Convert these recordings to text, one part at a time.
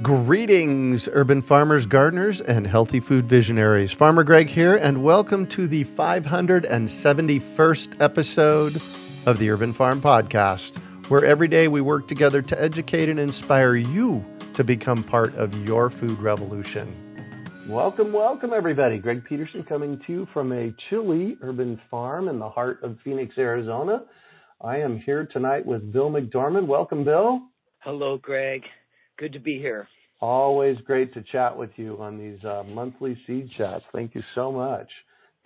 Greetings, urban farmers, gardeners, and healthy food visionaries. Farmer Greg here, and welcome to the 571st episode of the Urban Farm Podcast, where every day we work together to educate and inspire you to become part of your food revolution. Welcome, welcome, everybody. Greg Peterson coming to you from a chilly urban farm in the heart of Phoenix, Arizona. I am here tonight with Bill McDorman. Welcome, Bill. Hello, Greg. Good to be here. Always great to chat with you on these uh, monthly seed chats. Thank you so much.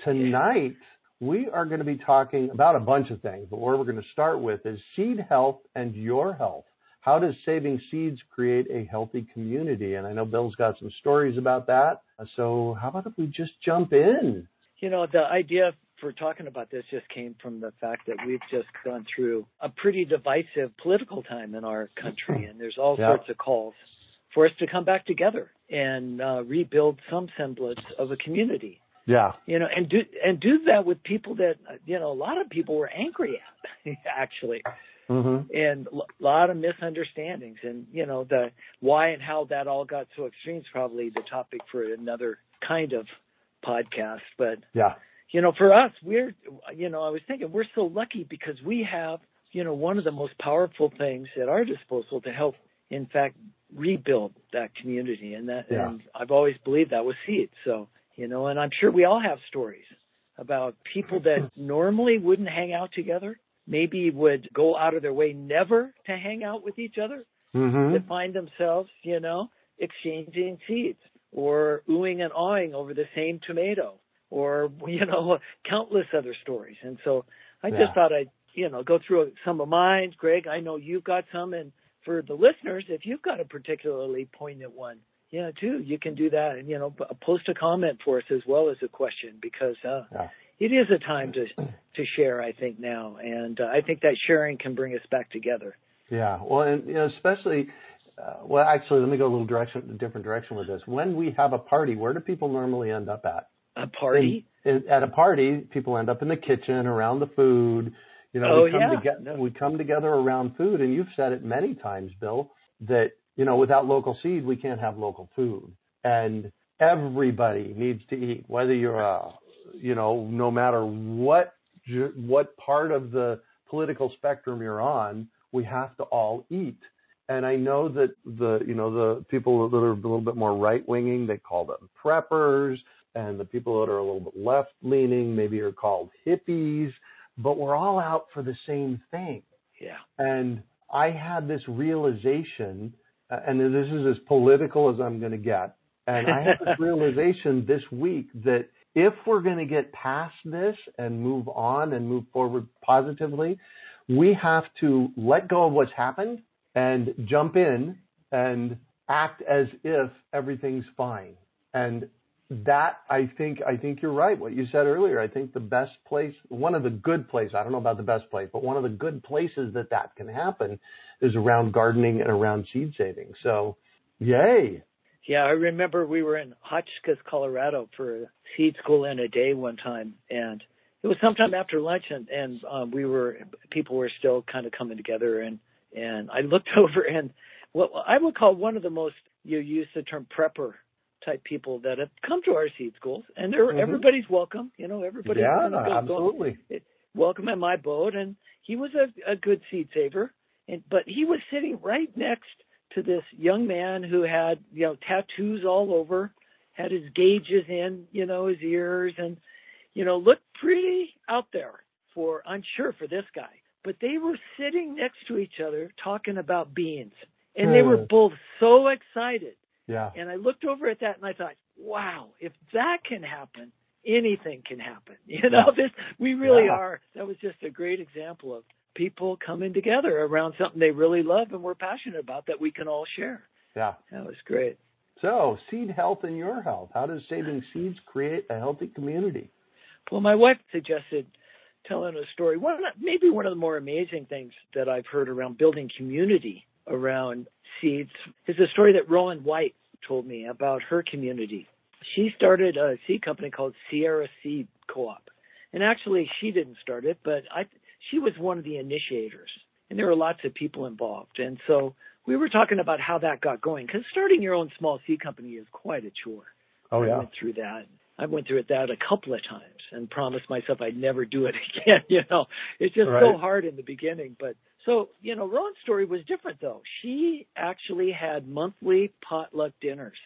Tonight, we are going to be talking about a bunch of things, but where we're going to start with is seed health and your health. How does saving seeds create a healthy community? And I know Bill's got some stories about that. So, how about if we just jump in? You know, the idea for talking about this just came from the fact that we've just gone through a pretty divisive political time in our country, and there's all yep. sorts of calls for us to come back together and uh, rebuild some semblance of a community. Yeah. You know, and do and do that with people that you know a lot of people were angry at actually. Mm-hmm. And a lot of misunderstandings, and you know the why and how that all got so extreme is probably the topic for another kind of podcast. But yeah, you know, for us, we're, you know, I was thinking we're so lucky because we have, you know, one of the most powerful things at our disposal to help, in fact, rebuild that community. And that, yeah. and I've always believed that was seed. So, you know, and I'm sure we all have stories about people that normally wouldn't hang out together, maybe would go out of their way never to hang out with each other, mm-hmm. to find themselves, you know, exchanging seeds or oohing and awing over the same tomato or you know countless other stories. And so I yeah. just thought I'd you know go through some of mine. Greg, I know you've got some, and for the listeners, if you've got a particularly poignant one, yeah, too, you can do that, and you know post a comment for us as well as a question because. uh yeah. It is a time to to share, I think now, and uh, I think that sharing can bring us back together. Yeah, well, and you know, especially uh, well, actually, let me go a little direction, a different direction with this. When we have a party, where do people normally end up at? A party? at a party, people end up in the kitchen around the food. You know, oh, we come yeah. together no. we come together around food and you've said it many times, Bill, that, you know, without local seed we can't have local food. And everybody needs to eat, whether you're a you know, no matter what what part of the political spectrum you're on, we have to all eat. And I know that the you know the people that are a little bit more right winging, they call them preppers and the people that are a little bit left leaning maybe are called hippies, but we're all out for the same thing. Yeah. And I had this realization, uh, and this is as political as I'm going to get. And I had this realization this week that if we're going to get past this and move on and move forward positively, we have to let go of what's happened and jump in and act as if everything's fine. And that I think I think you're right. What you said earlier, I think the best place, one of the good places, I don't know about the best place, but one of the good places that that can happen is around gardening and around seed saving. So, yay! Yeah, I remember we were in Hotchkiss, Colorado for seed school in a day one time, and it was sometime after lunch, and and um, we were people were still kind of coming together, and And I looked over and what I would call one of the most you use the term prepper type people that have come to our seed schools, and they're, mm-hmm. everybody's welcome. You know, everybody's yeah, absolutely go, welcome at my boat, and he was a, a good seed saver. And but he was sitting right next to this young man who had you know tattoos all over, had his gauges in you know his ears, and you know looked pretty out there for I'm sure for this guy. But they were sitting next to each other talking about beans, and they were hmm. both so excited. Yeah. And I looked over at that and I thought, wow, if that can happen, anything can happen. You know, this we really yeah. are. That was just a great example of people coming together around something they really love and we're passionate about that we can all share. Yeah. That was great. So, seed health and your health. How does saving seeds create a healthy community? Well, my wife suggested telling a story. One, maybe one of the more amazing things that I've heard around building community around seeds is a story that Rowan White told me about her community. She started a seed company called Sierra Seed Co-op. And actually she didn't start it, but I she was one of the initiators. And there were lots of people involved. And so we were talking about how that got going because starting your own small seed company is quite a chore. Oh yeah. I went through that. I went through it that a couple of times and promised myself I'd never do it again. You know, it's just right. so hard in the beginning. But so, you know, Rowan's story was different though. She actually had monthly potluck dinners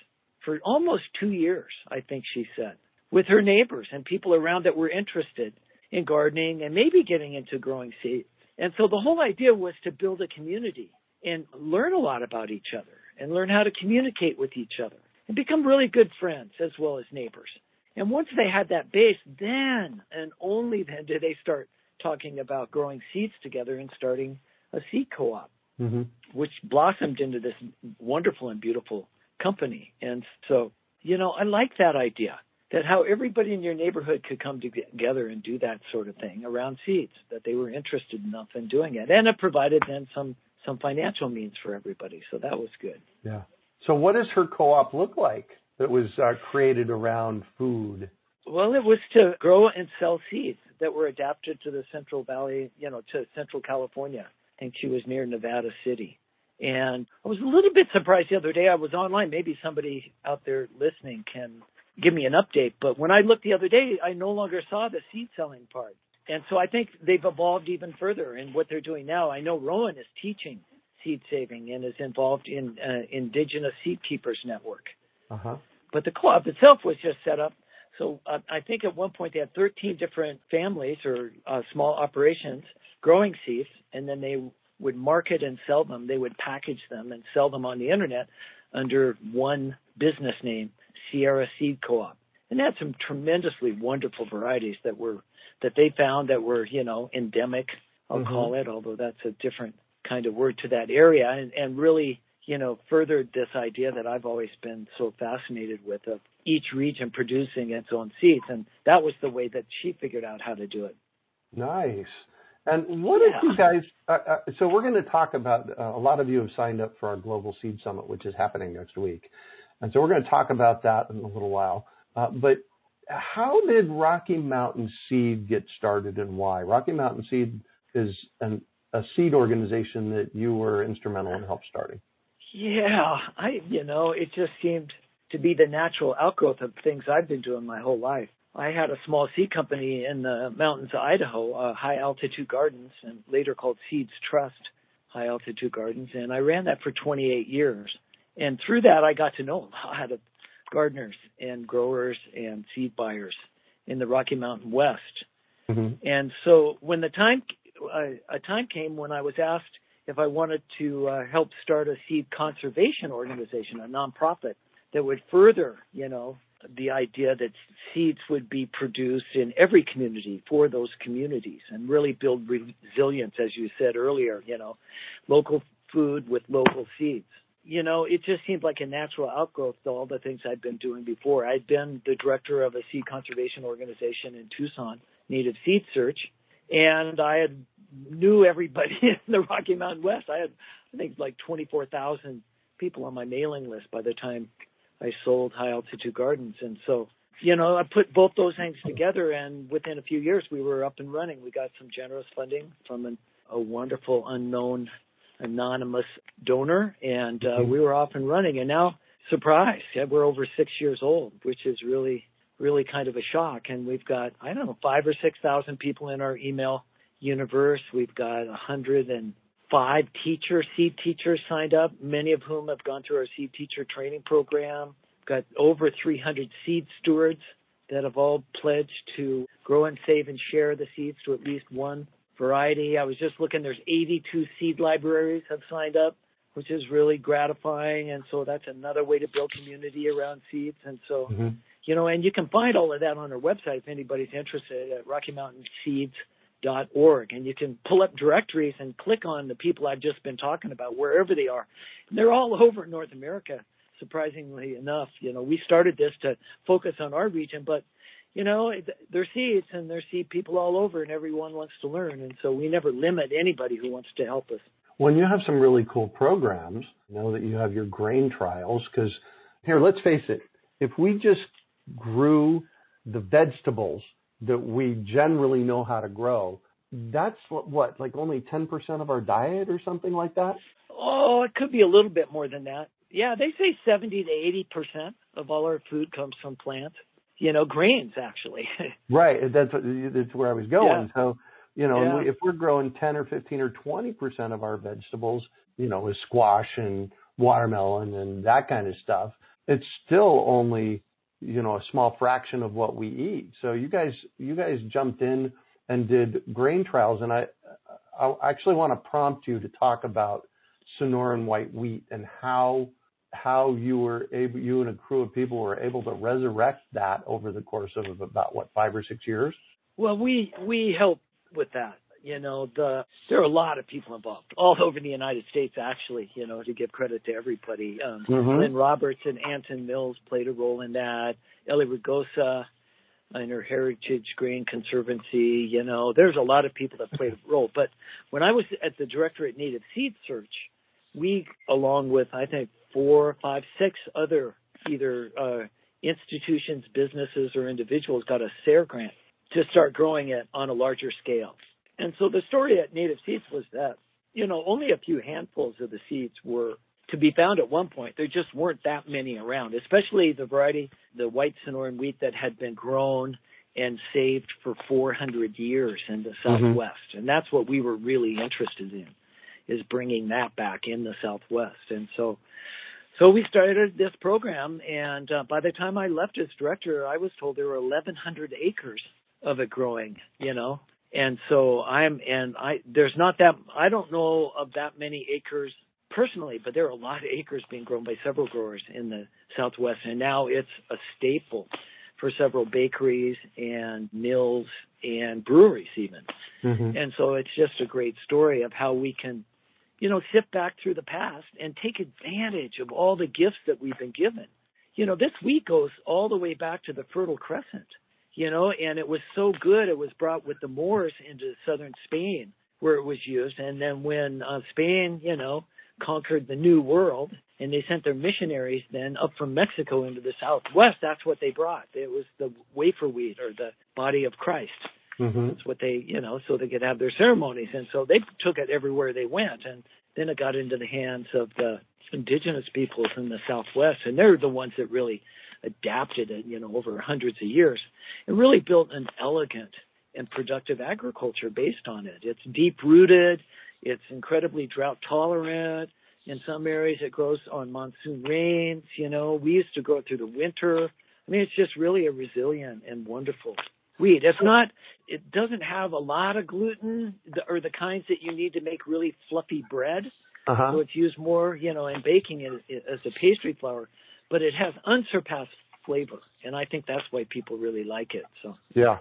for almost two years, I think she said, with her neighbors and people around that were interested in gardening and maybe getting into growing seeds. And so the whole idea was to build a community and learn a lot about each other and learn how to communicate with each other and become really good friends as well as neighbors. And once they had that base, then and only then did they start talking about growing seeds together and starting a seed co-op, mm-hmm. which blossomed into this wonderful and beautiful company. And so, you know, I like that idea that how everybody in your neighborhood could come together and do that sort of thing around seeds, that they were interested enough in doing it. And it provided then some some financial means for everybody. So that was good. Yeah. So what does her co-op look like that was uh, created around food? Well, it was to grow and sell seeds that were adapted to the Central Valley, you know, to Central California. I think she was near Nevada City. And I was a little bit surprised the other day. I was online. Maybe somebody out there listening can give me an update. But when I looked the other day, I no longer saw the seed selling part. And so I think they've evolved even further in what they're doing now. I know Rowan is teaching seed saving and is involved in uh, Indigenous Seed Keepers Network. Uh-huh. But the club itself was just set up. So uh, I think at one point they had 13 different families or uh, small operations growing seeds, and then they would market and sell them. They would package them and sell them on the internet under one business name, Sierra Seed Co-op. And they had some tremendously wonderful varieties that were that they found that were, you know, endemic, I'll mm-hmm. call it, although that's a different kind of word to that area and, and really, you know, furthered this idea that I've always been so fascinated with of each region producing its own seeds. And that was the way that she figured out how to do it. Nice. And what yeah. if you guys? Uh, uh, so we're going to talk about. Uh, a lot of you have signed up for our Global Seed Summit, which is happening next week, and so we're going to talk about that in a little while. Uh, but how did Rocky Mountain Seed get started, and why? Rocky Mountain Seed is an, a seed organization that you were instrumental in help starting. Yeah, I you know it just seemed to be the natural outgrowth of things I've been doing my whole life. I had a small seed company in the mountains of Idaho, uh, High Altitude Gardens, and later called Seeds Trust High Altitude Gardens, and I ran that for 28 years. And through that, I got to know a lot of gardeners and growers and seed buyers in the Rocky Mountain West. Mm-hmm. And so when the time uh, a time came when I was asked if I wanted to uh, help start a seed conservation organization, a nonprofit that would further, you know, the idea that seeds would be produced in every community for those communities and really build resilience, as you said earlier, you know, local food with local seeds. You know, it just seemed like a natural outgrowth to all the things I'd been doing before. I'd been the director of a seed conservation organization in Tucson, Native Seed Search, and I had knew everybody in the Rocky Mountain West. I had, I think, like 24,000 people on my mailing list by the time I sold High Altitude Gardens. And so, you know, I put both those things together, and within a few years, we were up and running. We got some generous funding from an, a wonderful unknown anonymous donor, and uh, Mm-hmm. we were off and running. And now, surprise, yeah, we're over six years old, which is really, really kind of a shock. And we've got I don't know five or six thousand people in our email universe. We've got a hundred and five teachers, seed teachers signed up, many of whom have gone through our seed teacher training program. Got over 300 seed stewards that have all pledged to grow and save and share the seeds to at least one variety. I was just looking, there's 82 seed libraries have signed up, which is really gratifying. And so that's another way to build community around seeds. And so, Mm-hmm. you know, and you can find all of that on our website if anybody's interested at Rocky Mountain Seeds org and you can pull up directories and click on the people I've just been talking about wherever they are. And they're all over North America, surprisingly enough. You know, we started this to focus on our region, but you know, they're seeds and they're seed people all over and everyone wants to learn. And so we never limit anybody who wants to help us. When you have some really cool programs, know that you have your grain trials, because here, let's face it, if we just grew the vegetables that we generally know how to grow, that's what, what like only 10% of our diet or something like that? Oh, it could be a little bit more than that. Yeah, they say 70 to 80% of all our food comes from plants. You know, grains actually. right. That's that's where I was going. Yeah. So, you know, Yeah. we, if we're growing 10 or 15 or 20% of our vegetables, you know, with squash and watermelon and that kind of stuff, it's still only, you know, a small fraction of what we eat. So you guys, you guys jumped in and did grain trials. And I, I actually want to prompt you to talk about Sonoran white wheat and how, how you were able, you and a crew of people were able to resurrect that over the course of about what, five or six years? Well, we we help with that. You know, the there are a lot of people involved all over the United States. Actually, you know, to give credit to everybody, um, Mhm. Glenn Roberts and Anson Mills played a role in that. Eli Rogosa and her Heritage Grain Conservancy. You know, there's a lot of people that played a role. But when I was at the Directorate Native Seed Search, we, along with I think four, five, six other either uh, institutions, businesses, or individuals, got a SARE grant to start growing it on a larger scale. And so the story at Native Seeds was that, you know, only a few handfuls of the seeds were to be found at one point. There just weren't that many around, especially the variety, the white Sonoran wheat that had been grown and saved for 400 years in the Southwest. And that's what we were really interested in, is bringing that back in the Southwest. And so, so we started this program, and uh, by the time I left as director, I was told there were 1,100 acres of it growing, you know. And so I'm, and I, there's not that, I don't know of that many acres personally, but there are a lot of acres being grown by several growers in the Southwest. And now it's a staple for several bakeries and mills and breweries even. Mm-hmm. And so it's just a great story of how we can, you know, sit back through the past and take advantage of all the gifts that we've been given. You know, this wheat goes all the way back to the Fertile Crescent, you know, and it was so good it was brought with the Moors into southern Spain where it was used. And then when uh, Spain, you know, conquered the New World and they sent their missionaries then up from Mexico into the Southwest, that's what they brought. It was the wafer wheat or the body of Christ. Mm-hmm. That's what they, you know, so they could have their ceremonies. And so they took it everywhere they went. And then it got into the hands of the indigenous peoples in the Southwest. And they're the ones that really adapted it, you know, over hundreds of years and really built an elegant and productive agriculture based on it. It's deep rooted. It's incredibly drought tolerant. In some areas, it grows on monsoon rains. You know, we used to grow it through the winter. I mean, it's just really a resilient and wonderful wheat. It's not, it doesn't have a lot of gluten or the kinds that you need to make really fluffy bread. Uh-huh. So it's used more, you know, in baking it, it, as a pastry flour, but it has unsurpassed flavor. And I think that's why people really like it. So, Yeah.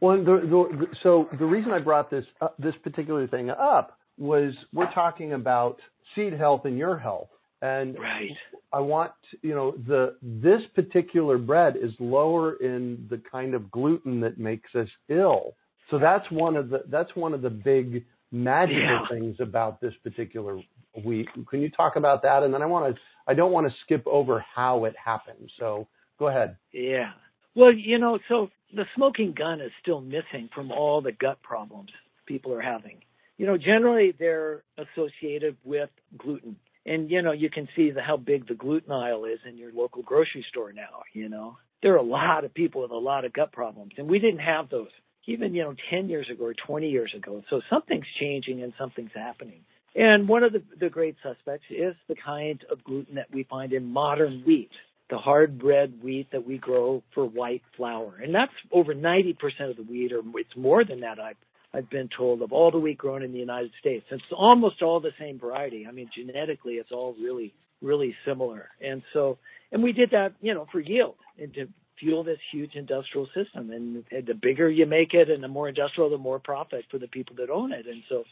Well, the, the, the, so the reason I brought this uh, this particular thing up was we're talking about seed health and your health, and right. I want you know the this particular bread is lower in the kind of gluten that makes us ill. So that's one of the that's one of the big magical Yeah. things about this particular wheat. Can you talk about that? And then I want to I don't want to skip over how it happened. So go ahead. Yeah. Well, you know, so the smoking gun is still missing from all the gut problems people are having. you know, generally they're associated with gluten. And you know, you can see the, how big the gluten aisle is in your local grocery store now. You know, there are a lot of people with a lot of gut problems, and we didn't have those even you know 10 years ago or 20 years ago. So something's changing and something's happening. And one of the, the great suspects is the kind of gluten that we find in modern wheat, the hard bread wheat that we grow for white flour. And that's over 90% of the wheat, or it's more than that, I've, I've been told, of all the wheat grown in the United States. It's almost all the same variety. I mean, genetically, it's all really, really similar. And so, and we did that, you know, for yield and to fuel this huge industrial system. And, and the bigger you make it and the more industrial, the more profit for the people that own it. And so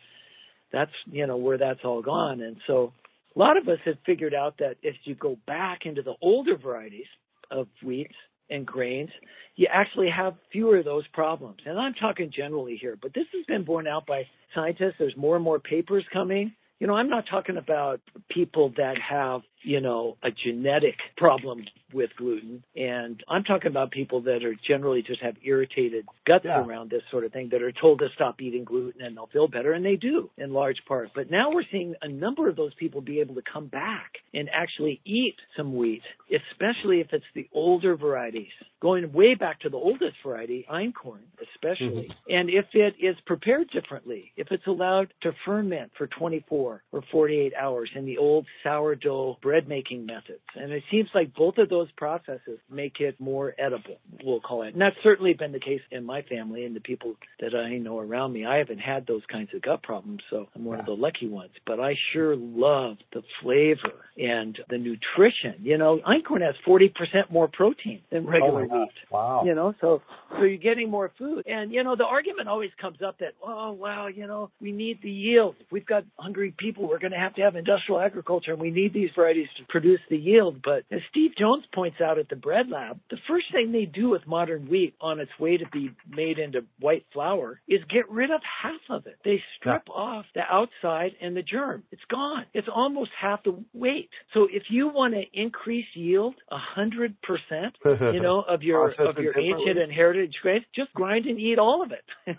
that's, you know, where that's all gone. And so a lot of us have figured out that if you go back into the older varieties of wheats and grains, you actually have fewer of those problems. And I'm talking generally here, but this has been borne out by scientists. There's more and more papers coming. You know, I'm not talking about people that have you know, a genetic problem with gluten. And I'm talking about people that are generally just have irritated guts yeah. around this sort of thing that are told to stop eating gluten and they'll feel better. And they do in large part. But now we're seeing a number of those people be able to come back and actually eat some wheat, especially if it's the older varieties. Going way back to the oldest variety, einkorn, especially. Mm-hmm. And if it is prepared differently, if it's allowed to ferment for 24 or 48 hours in the old sourdough bread making methods. And it seems like both of those processes make it more edible, we'll call it. And that's certainly been the case in my family and the people that I know around me. I haven't had those kinds of gut problems, so I'm one yeah. of the lucky ones. But I sure love the flavor and the nutrition. You know, einkorn has 40% more protein than oh regular oh wheat. Wow. You know, so so you're getting more food. And you know, the argument always comes up that, oh wow, you know, we need the yield. If we've got hungry people, we're going to have to have industrial agriculture, and we need these varieties to produce the yield. But as Steve Jones points out at the Bread Lab, the first thing they do with modern wheat on its way to be made into white flour is get rid of half of it. They strip yeah. off the outside and the germ. It's gone. It's almost half the weight. So if you want to increase yield a hundred percent, you know, of your of your ancient and heritage grains, just grind and eat all of it,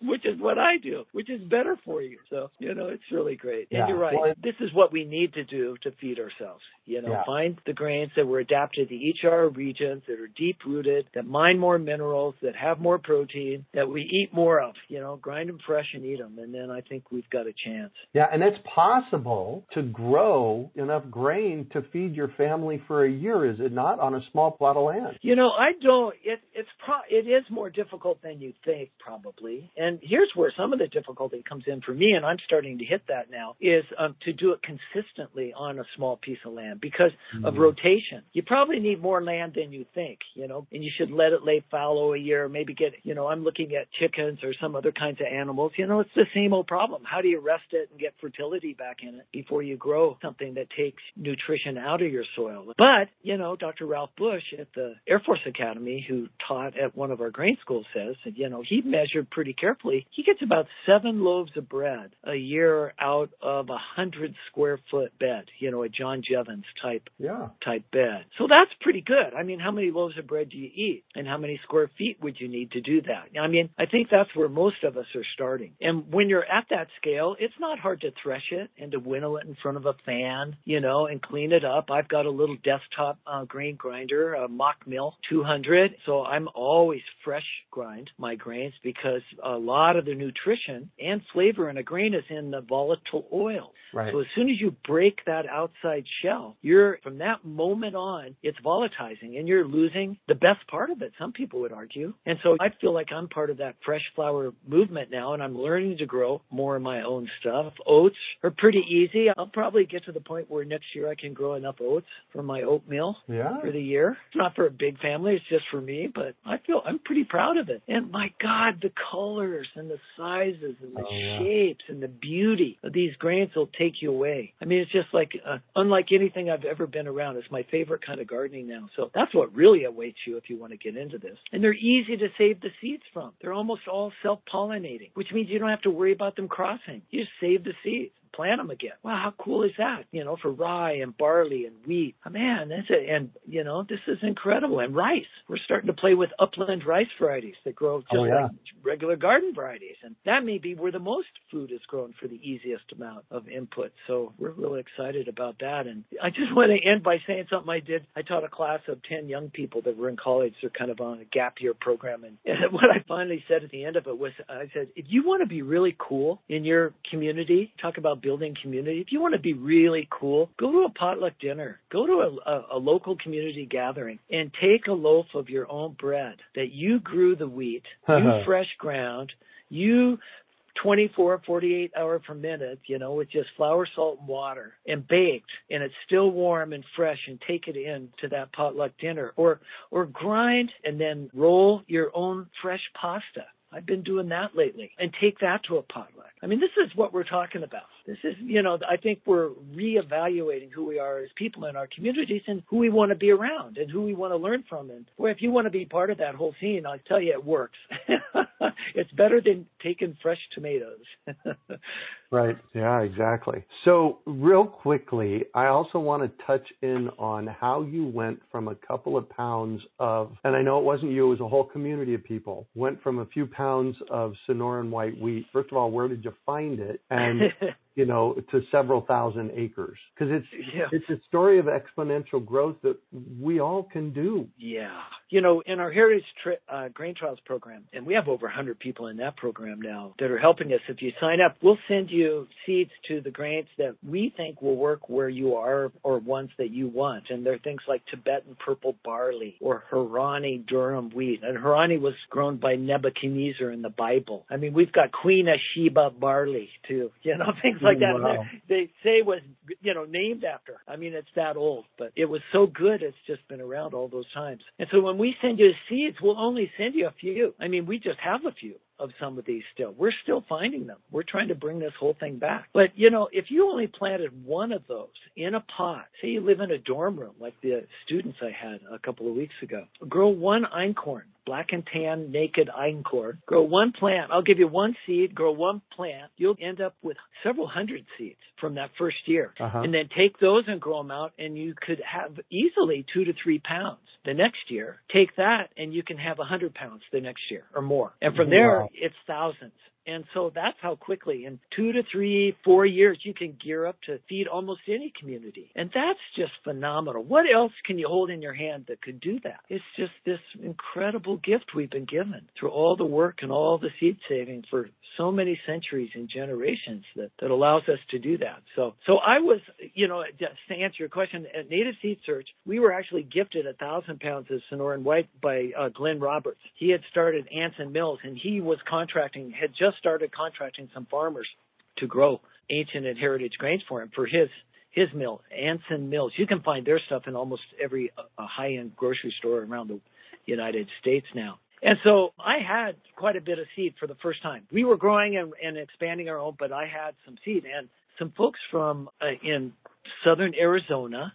which is what I do, which is better for you. So you know, it's really great. And you're right. Well, this is what we need to do to feed ourselves. You know, yeah. find the grains that were adapted to each of our regions that are deep rooted, that mine more minerals, that have more protein, that we eat more of. You know, grind them fresh and eat them, and then I think we've got a chance. Yeah, and it's possible to grow enough grain to feed your family for a year, is it not, on a small plot of land? You know, I don't. It, it's pro- it is more difficult than you think, probably. And here's where some of the difficulty comes in for me, and I'm starting to hit that now, is um, to do it consistently on a small piece of land because mm-hmm. of rotation. You probably need more land than you think, you know, and you should let it lay fallow a year, maybe get, you know, I'm looking at chickens or some other kinds of animals. You know, it's the same old problem. How do you rest it and get fertility back in it before you grow something that takes nutrition out of your soil? But, you know, Dr. Ralph Bush at the Air Force Academy, who taught at one of our grain schools, says, you know, he measured pretty carefully. He gets about seven loaves of bread a year out of a hundred square foot bed, you know, a John Jeavons type yeah. type bed. So that's pretty good. I mean, how many loaves of bread do you eat, and how many square feet would you need to do that? I mean, I think that's where most of us are starting. And when you're at that scale, it's not hard to thresh it and to winnow it in front of a fan, you know, and clean it up. I've got a little desktop uh, grain grinder, a Mockmill 200, so I'm always fresh grind my grains because a lot of the nutrition and flavor in a grain is in the volatile oil. Right. So as soon as you break that outside shell, you're from that moment on, it's volatilizing and you're losing the best part of it. Some people would argue. And so I feel like I'm part of that fresh flour movement now and I'm learning to grow more of my own stuff. Oats are pretty easy. I'll probably get to the point where next year I can grow enough oats for my oatmeal yeah. for the year. It's not for a big family, it's just for me, but I feel I'm pretty proud of it. And my God, the colors and the sizes and the oh, yeah. shapes and the beauty of these grains will take you away. I mean, it's just like uh, unlike anything I've ever been around. It's my favorite kind of gardening now. So that's what really awaits you if you want to get into this. And they're easy to save the seeds from. They're almost all self-pollinating, which means you don't have to worry about them crossing. You just save the seeds. Plant them again. Wow, how cool is that? You know, for rye and barley and wheat. Oh, man, that's it. And you know, this is incredible. And rice. We're starting to play with upland rice varieties that grow just oh, yeah. like regular garden varieties, and that may be where the most food is grown for the easiest amount of input. So we're really excited about that. And I just want to end by saying something I did. I taught a class of ten young people that were in college. They're kind of on a gap year program, and, and what I finally said at the end of it was, I said, if you want to be really cool in your community, talk about building community. If you want to be really cool, go to a potluck dinner, go to a, a, a local community gathering, and take a loaf of your own bread that you grew the wheat, you fresh ground, you 24, 48 hour per minute, you know, with just flour, salt, and water and baked and it's still warm and fresh and take it in to that potluck dinner. Or, or grind and then roll your own fresh pasta I've been doing that lately and take that to a potluck. I mean, this is what we're talking about. This is, you know, I think we're reevaluating who we are as people in our communities and who we want to be around and who we want to learn from. And boy, if you want to be part of that whole scene, I tell you, it works. it's better than taking fresh tomatoes. right. Yeah, exactly. So, real quickly, I also want to touch in on how you went from a couple of pounds of, and I know it wasn't you, it was a whole community of people, went from a few pounds of Sonoran white wheat. First of all, where did you find it? And you know, to several thousand acres. Because it's yeah. it's a story of exponential growth that we all can do. Yeah, you know, in our Heritage tri- uh, Grain Trials program, and we have over 100 people in that program now that are helping us. If you sign up, we'll send you seeds to the grains that we think will work where you are, or ones that you want. And they're things like Tibetan purple barley or Haurani durum wheat. And Haurani was grown by Nebuchadnezzar in the Bible. I mean, we've got Queen of Sheba barley too. You know, things like that. Wow. They say was you know named after. I mean, it's that old, but it was so good. It's just been around all those times. And so when we send you seeds, we'll only send you a few. I mean, we just have a few of some of these still. We're still finding them. We're trying to bring this whole thing back. But you know, if you only planted one of those in a pot, say you live in a dorm room like the students I had a couple of weeks ago, grow one einkorn black and tan naked einkorn. Grow one plant. I'll give you one seed. Grow one plant. You'll end up with several hundred seeds from that first year. Uh-huh. And then take those and grow them out, and you could have easily two to three pounds the next year. Take that, and you can have a hundred pounds the next year or more. And from there, it's thousands. And so that's how quickly in two to three, four years, you can gear up to feed almost any community. And that's just phenomenal. What else can you hold in your hand that could do that? It's just this incredible gift we've been given through all the work and all the seed saving for so many centuries and generations that, that allows us to do that. So, so I was, you know, just to answer your question, at Native Seed Search, we were actually gifted a thousand pounds of Sonoran White by uh, Glenn Roberts. He had started Anson Mills and he was contracting, had just started contracting some farmers to grow ancient and heritage grains for him for his his mill, Anson Mills. You can find their stuff in almost every uh, high-end grocery store around the United States now. And so I had quite a bit of seed for the first time. We were growing and, and expanding our own, but I had some seed. And some folks from uh, in southern Arizona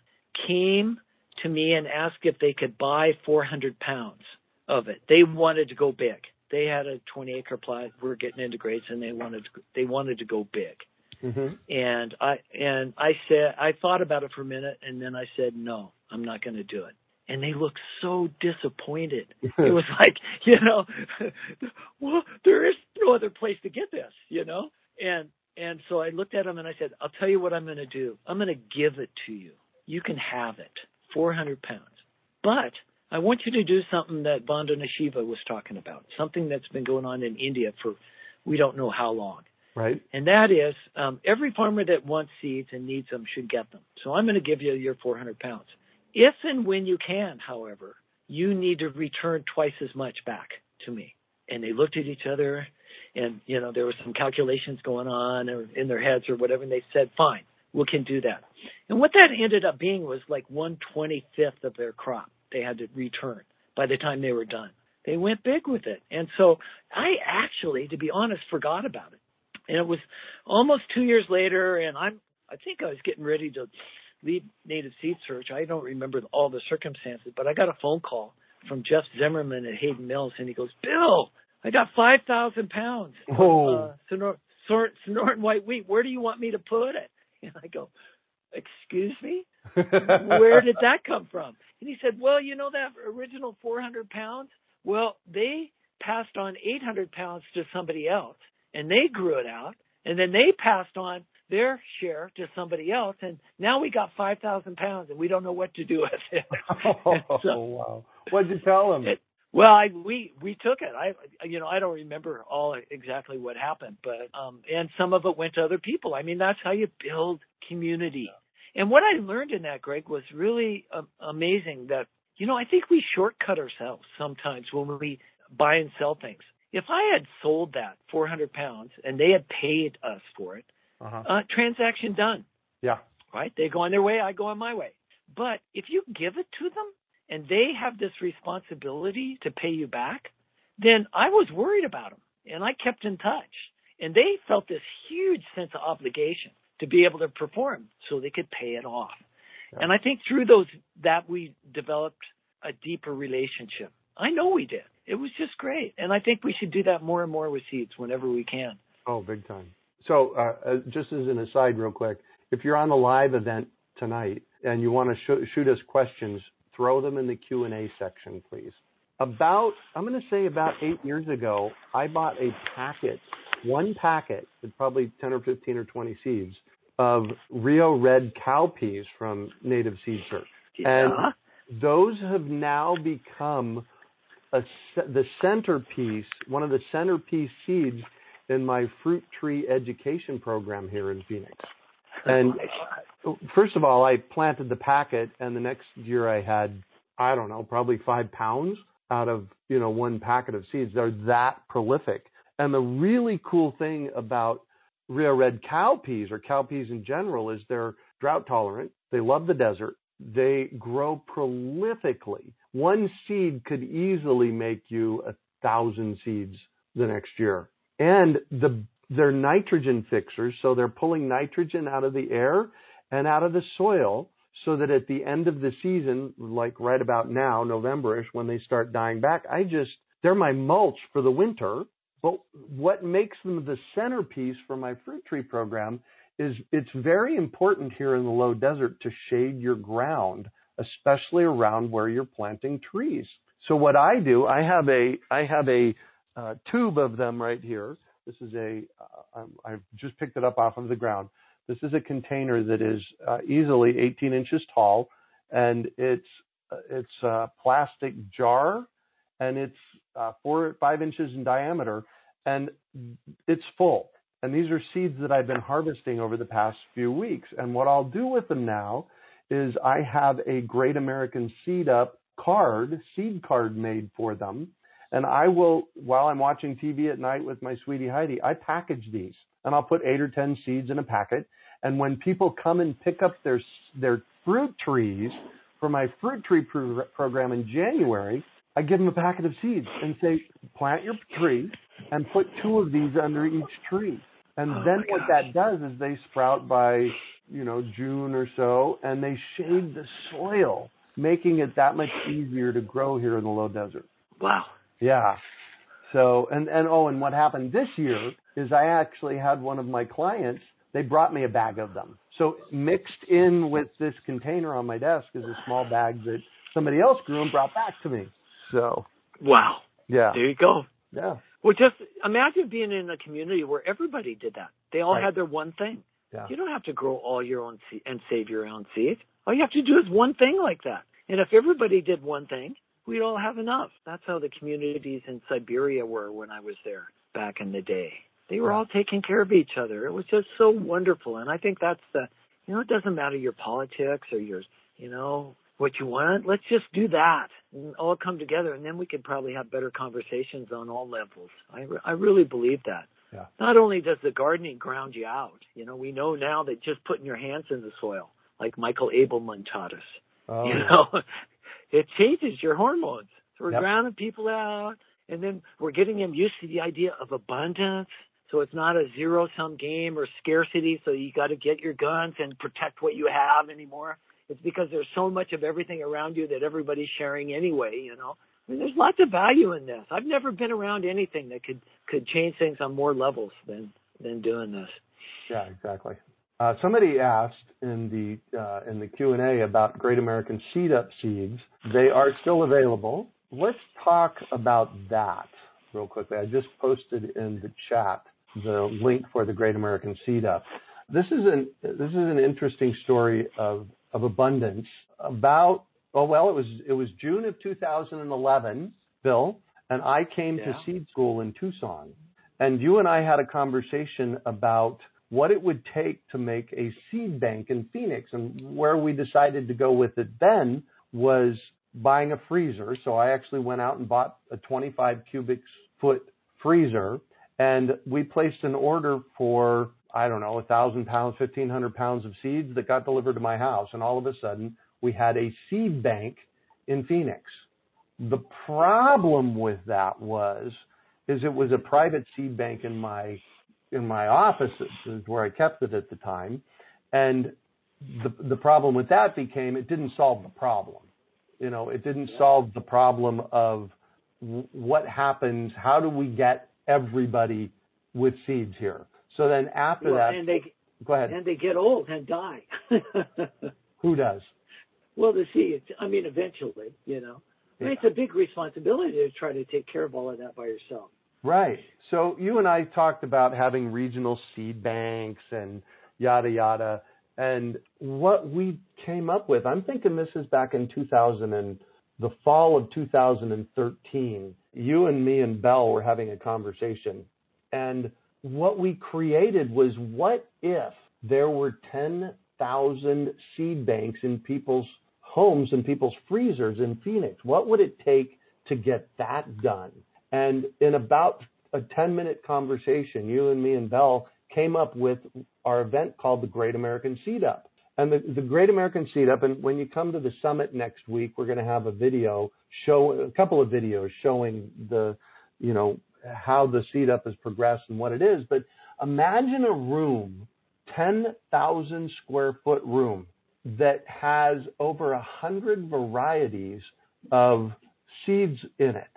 came to me and asked if they could buy 400 pounds of it. They wanted to go big they had a 20 acre plot. We're getting into grades, and they wanted to, they wanted to go big. Mm-hmm. And I and I said I thought about it for a minute, and then I said no, I'm not going to do it. And they looked so disappointed. it was like you know, well there is no other place to get this, you know. And and so I looked at them and I said, I'll tell you what I'm going to do. I'm going to give it to you. You can have it, 400 pounds, but I want you to do something that Vandana Shiva was talking about, something that's been going on in India for we don't know how long. Right. And that is um, every farmer that wants seeds and needs them should get them. So I'm going to give you your 400 pounds. If and when you can, however, you need to return twice as much back to me. And they looked at each other, and you know there was some calculations going on or in their heads or whatever, and they said, "Fine, we can do that." And what that ended up being was like one twenty fifth of their crop they had to return by the time they were done. They went big with it. And so I actually, to be honest, forgot about it. And it was almost two years later, and I'm, I think I was getting ready to leave Native Seed Search. I don't remember all the circumstances, but I got a phone call from Jeff Zimmerman at Hayden Mills, and he goes, Bill, I got 5,000 pounds of uh, Sonor- snorting white wheat. Where do you want me to put it? And I go, excuse me? Where did that come from? And he said, well, you know that original 400 pounds? Well, they passed on 800 pounds to somebody else and they grew it out and then they passed on their share to somebody else and now we got 5,000 pounds and we don't know what to do with it. oh, so, wow. What'd you tell them? It, well, I we we took it. I you know I don't remember all exactly what happened, but um and some of it went to other people. I mean that's how you build community. And what I learned in that, Greg, was really uh, amazing. That you know I think we shortcut ourselves sometimes when we buy and sell things. If I had sold that 400 pounds and they had paid us for it, uh-huh. uh, transaction done. Yeah. Right. They go on their way. I go on my way. But if you give it to them and they have this responsibility to pay you back, then I was worried about them and I kept in touch. And they felt this huge sense of obligation to be able to perform so they could pay it off. Yeah. And I think through those that we developed a deeper relationship. I know we did. It was just great. And I think we should do that more and more with seeds whenever we can. Oh, big time. So, uh, uh just as an aside, real quick, if you're on the live event tonight and you want to sh- shoot us questions, throw them in the Q&A section, please. About, I'm going to say about eight years ago, I bought a packet, one packet, with probably 10 or 15 or 20 seeds of Rio Red cowpeas from Native Seed Search. Yeah. And those have now become a, the centerpiece, one of the centerpiece seeds in my fruit tree education program here in Phoenix. And first of all, I planted the packet, and the next year I had, I don't know, probably five pounds out of you know one packet of seeds. They're that prolific. And the really cool thing about Rio Red cowpeas or cowpeas in general is they're drought tolerant. They love the desert. They grow prolifically. One seed could easily make you a thousand seeds the next year. And the they're nitrogen fixers, so they're pulling nitrogen out of the air and out of the soil so that at the end of the season, like right about now, Novemberish, when they start dying back, I just, they're my mulch for the winter. But what makes them the centerpiece for my fruit tree program is it's very important here in the low desert to shade your ground, especially around where you're planting trees. So what I do, I have a, I have a uh, tube of them right here this is a, uh, I've just picked it up off of the ground. This is a container that is uh, easily 18 inches tall, and it's uh, it's a plastic jar, and it's uh, four five inches in diameter, and it's full. And these are seeds that I've been harvesting over the past few weeks. And what I'll do with them now is I have a Great American Seed Up card, seed card made for them and I will, while I'm watching TV at night with my sweetie Heidi, I package these and I'll put eight or 10 seeds in a packet. And when people come and pick up their, their fruit trees for my fruit tree pro- program in January, I give them a packet of seeds and say, plant your tree and put two of these under each tree. And oh then what that does is they sprout by, you know, June or so and they shade the soil, making it that much easier to grow here in the low desert. Wow. Yeah. So and and oh, and what happened this year is I actually had one of my clients. They brought me a bag of them. So mixed in with this container on my desk is a small bag that somebody else grew and brought back to me. So. Wow. Yeah. There you go. Yeah. Well, just imagine being in a community where everybody did that. They all right. had their one thing. Yeah. You don't have to grow all your own seed and save your own seeds. All you have to do is one thing like that. And if everybody did one thing, we'd all have enough. That's how the communities in Siberia were when I was there back in the day. They were all taking care of each other. It was just so wonderful. And I think that's the, you know, it doesn't matter your politics or your, you know, what you want. Let's just do that and all come together. And then we could probably have better conversations on all levels. I, re- I really believe that. Yeah. Not only does the gardening ground you out, you know, we know now that just putting your hands in the soil, like Michael Ableman taught us, oh. you know, it changes your hormones. So we're yep. grounding people out, and then we're getting them used to the idea of abundance. So it's not a zero sum game or scarcity. So you got to get your guns and protect what you have anymore. It's because there's so much of everything around you that everybody's sharing anyway. You know, I mean, there's lots of value in this. I've never been around anything that could could change things on more levels than than doing this. Yeah, exactly. Uh, somebody asked in the uh, in the Q and A about Great American Seed Up seeds. They are still available. Let's talk about that real quickly. I just posted in the chat the link for the Great American Seed Up. This is an this is an interesting story of of abundance. About oh well, it was it was June of 2011, Bill, and I came yeah. to seed school in Tucson, and you and I had a conversation about what it would take to make a seed bank in Phoenix, and where we decided to go with it then was buying a freezer. So I actually went out and bought a 25 cubic foot freezer, and we placed an order for I don't know, a thousand pounds, fifteen hundred pounds of seeds that got delivered to my house, and all of a sudden we had a seed bank in Phoenix. The problem with that was, is it was a private seed bank in my in my office, is where I kept it at the time, and the the problem with that became it didn't solve the problem. You know, it didn't solve the problem of what happens. How do we get everybody with seeds here? So then after well, that, and they go ahead. And they get old and die. Who does? Well, to see seeds. I mean, eventually, you know. I mean, it's a big responsibility to try to take care of all of that by yourself. Right. So you and I talked about having regional seed banks and yada yada. And what we came up with, I'm thinking this is back in 2000 and the fall of 2013. You and me and Belle were having a conversation, and what we created was what if there were 10,000 seed banks in people's homes and people's freezers in Phoenix? What would it take to get that done? And in about a 10 minute conversation, you and me and Belle came up with our event called the Great American Seed Up. And the, the Great American Seed Up, and when you come to the summit next week, we're going to have a video show, a couple of videos showing the, you know, how the seed up has progressed and what it is. But imagine a room, 10,000 square foot room that has over a hundred varieties of seeds in it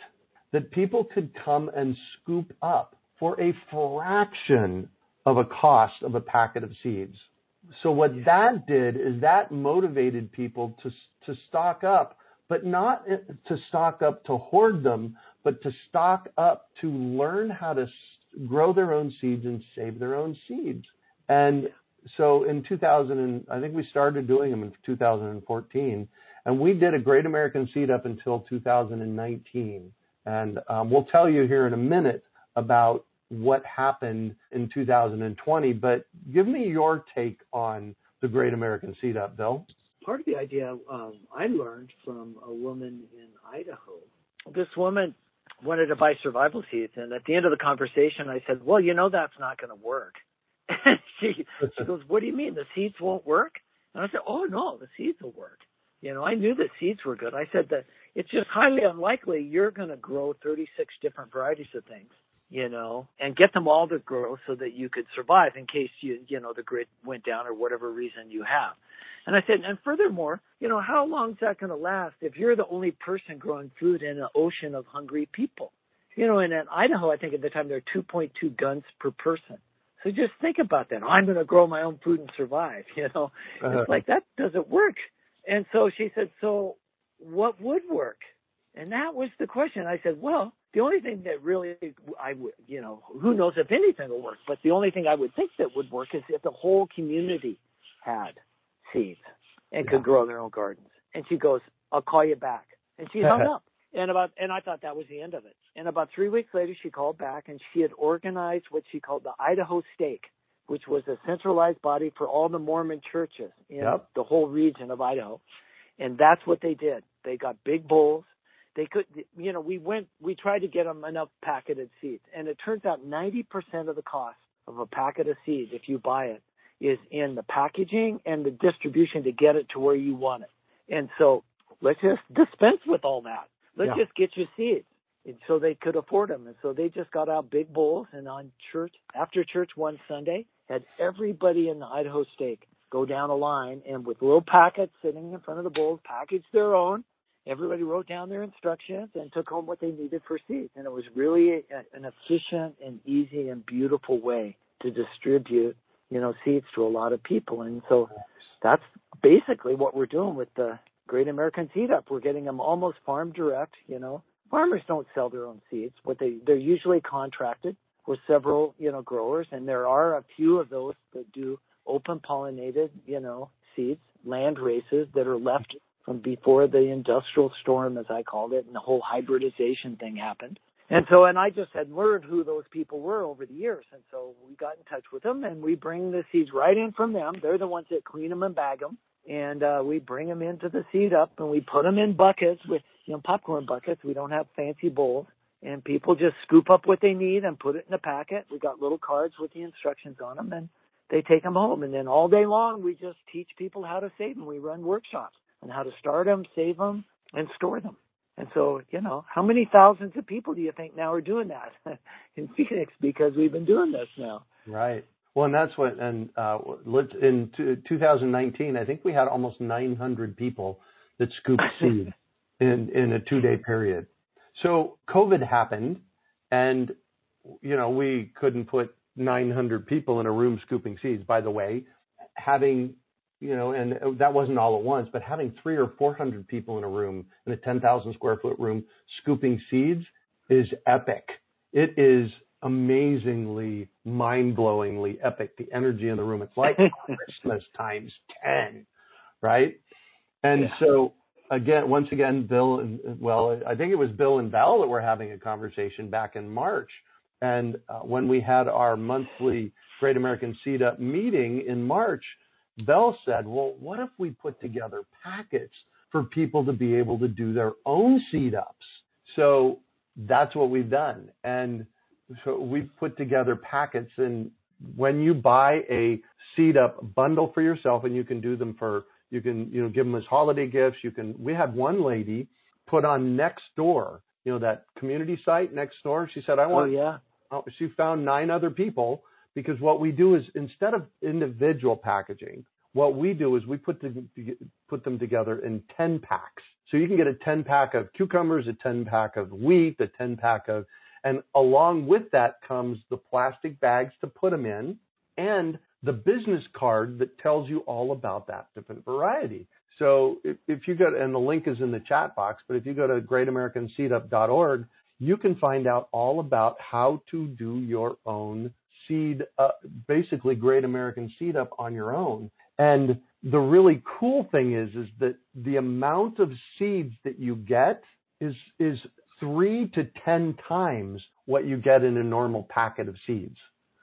that people could come and scoop up for a fraction of a cost of a packet of seeds. So what that did is that motivated people to to stock up, but not to stock up to hoard them, but to stock up to learn how to grow their own seeds and save their own seeds. And so in 2000, and I think we started doing them in 2014, and we did a Great American Seed up until 2019. And um, we'll tell you here in a minute about what happened in 2020. But give me your take on the Great American Seed Up, Bill. Part of the idea um, I learned from a woman in Idaho. This woman wanted to buy survival seeds. And at the end of the conversation, I said, well, you know, that's not going to work. And she, she goes, what do you mean? The seeds won't work? And I said, oh, no, the seeds will work. You know, I knew the seeds were good. I said that it's just highly unlikely you're going to grow 36 different varieties of things, you know, and get them all to grow so that you could survive in case you, you know, the grid went down or whatever reason you have. And I said, and furthermore, you know, how long is that going to last if you're the only person growing food in an ocean of hungry people? You know, and in Idaho, I think at the time there were 2.2 guns per person. So just think about that. I'm going to grow my own food and survive. You know, uh-huh. it's like that doesn't work. And so she said, so what would work? And that was the question. I said, well, the only thing that really I would, you know, who knows if anything will work, but the only thing I would think that would work is if the whole community had seeds and yeah. could grow their own gardens. And she goes, I'll call you back. And she hung up. And about and I thought that was the end of it. And about three weeks later she called back and she had organized what she called the Idaho Stake, which was a centralized body for all the Mormon churches in yep. the whole region of Idaho. And that's what they did. They got big bowls. They could, you know, we went, we tried to get them enough packeted seeds. And it turns out 90% of the cost of a packet of seeds, if you buy it, is in the packaging and the distribution to get it to where you want it. And so let's just dispense with all that. Let's yeah. just get you seeds. And so they could afford them. And so they just got out big bowls and on church, after church one Sunday, had everybody in the Idaho stake go down a line and with little packets sitting in front of the bowls, package their own. Everybody wrote down their instructions and took home what they needed for seeds. And it was really a, an efficient and easy and beautiful way to distribute, you know, seeds to a lot of people. And so that's basically what we're doing with the Great American Seed Up. We're getting them almost farm direct, you know. Farmers don't sell their own seeds. What they they're usually contracted with several, you know, growers and there are a few of those that do open pollinated, you know, seeds, land races that are left from before the industrial storm as I called it and the whole hybridization thing happened. And so, and I just had learned who those people were over the years. And so we got in touch with them and we bring the seeds right in from them. They're the ones that clean them and bag them. And, uh, we bring them into the seed up and we put them in buckets with, you know, popcorn buckets. We don't have fancy bowls and people just scoop up what they need and put it in a packet. We got little cards with the instructions on them and they take them home. And then all day long, we just teach people how to save them. We run workshops on how to start them, save them, and store them. And so, you know, how many thousands of people do you think now are doing that in Phoenix because we've been doing this now? Right. Well, and that's what, and uh, in 2019, I think we had almost 900 people that scooped seed in in a two day period. So COVID happened, and you know we couldn't put 900 people in a room scooping seeds. By the way, having you know, and that wasn't all at once, but having three or 400 people in a room, in a 10,000 square foot room, scooping seeds is epic. It is amazingly, mind blowingly epic. The energy in the room. It's like Christmas times 10, right? And yeah. so again, once again, Bill, and well, I think it was Bill and Val that were having a conversation back in March. And uh, when we had our monthly Great American Seed Up meeting in March, Belle said, well, what if we put together packets for people to be able to do their own seed ups? So that's what we've done. And so we've put together packets and when you buy a seed up bundle for yourself and you can do them for you can you know give them as holiday gifts you can we had one lady put on next door you know that community site next door she said i oh, want oh yeah oh, she found nine other people because what we do is instead of individual packaging, what we do is we put put them together in 10 packs. So you can get a 10 pack of cucumbers, a 10 pack of wheat, a 10 pack of, and along with that comes the plastic bags to put them in and the business card that tells you all about that different variety. So if, if you go, to, and the link is in the chat box, but if you go to greatamericanseedup.org, you can find out all about how to do your own seed, uh, basically Great American Seed Up on your own. And the really cool thing is, is that the amount of seeds that you get is is three to ten times what you get in a normal packet of seeds.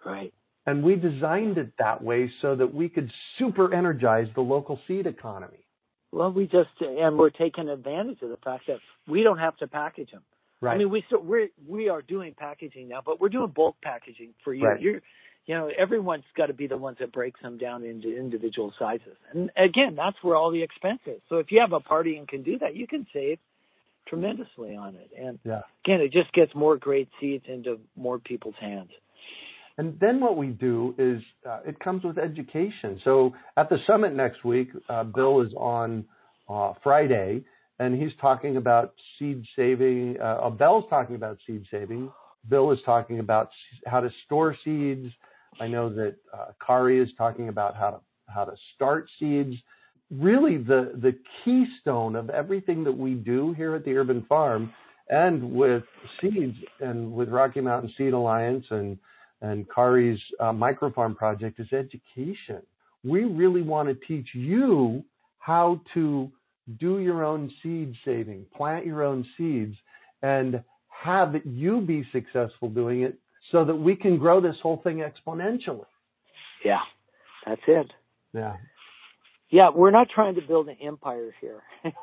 Right. And we designed it that way so that we could super energize the local seed economy. Well, we just and we're taking advantage of the fact that we don't have to package them. Right. I mean, we still we we are doing packaging now, but we're doing bulk packaging for you. Right. You're, you know, everyone's got to be the ones that breaks them down into individual sizes. And again, that's where all the expense is. So if you have a party and can do that, you can save tremendously on it. And yeah. again, it just gets more great seeds into more people's hands. And then what we do is uh, it comes with education. So at the summit next week, uh, Bill is on uh, Friday, and he's talking about seed saving. Uh, uh, Belle's talking about seed saving. Bill is talking about how to store seeds. I know that uh, Kari is talking about how to how to start seeds. Really, the the keystone of everything that we do here at the Urban Farm, and with seeds, and with Rocky Mountain Seed Alliance, and and Kari's uh, microfarm project is education. We really want to teach you how to do your own seed saving, plant your own seeds, and have you be successful doing it so that we can grow this whole thing exponentially. Yeah, that's it. Yeah. Yeah, we're not trying to build an empire here.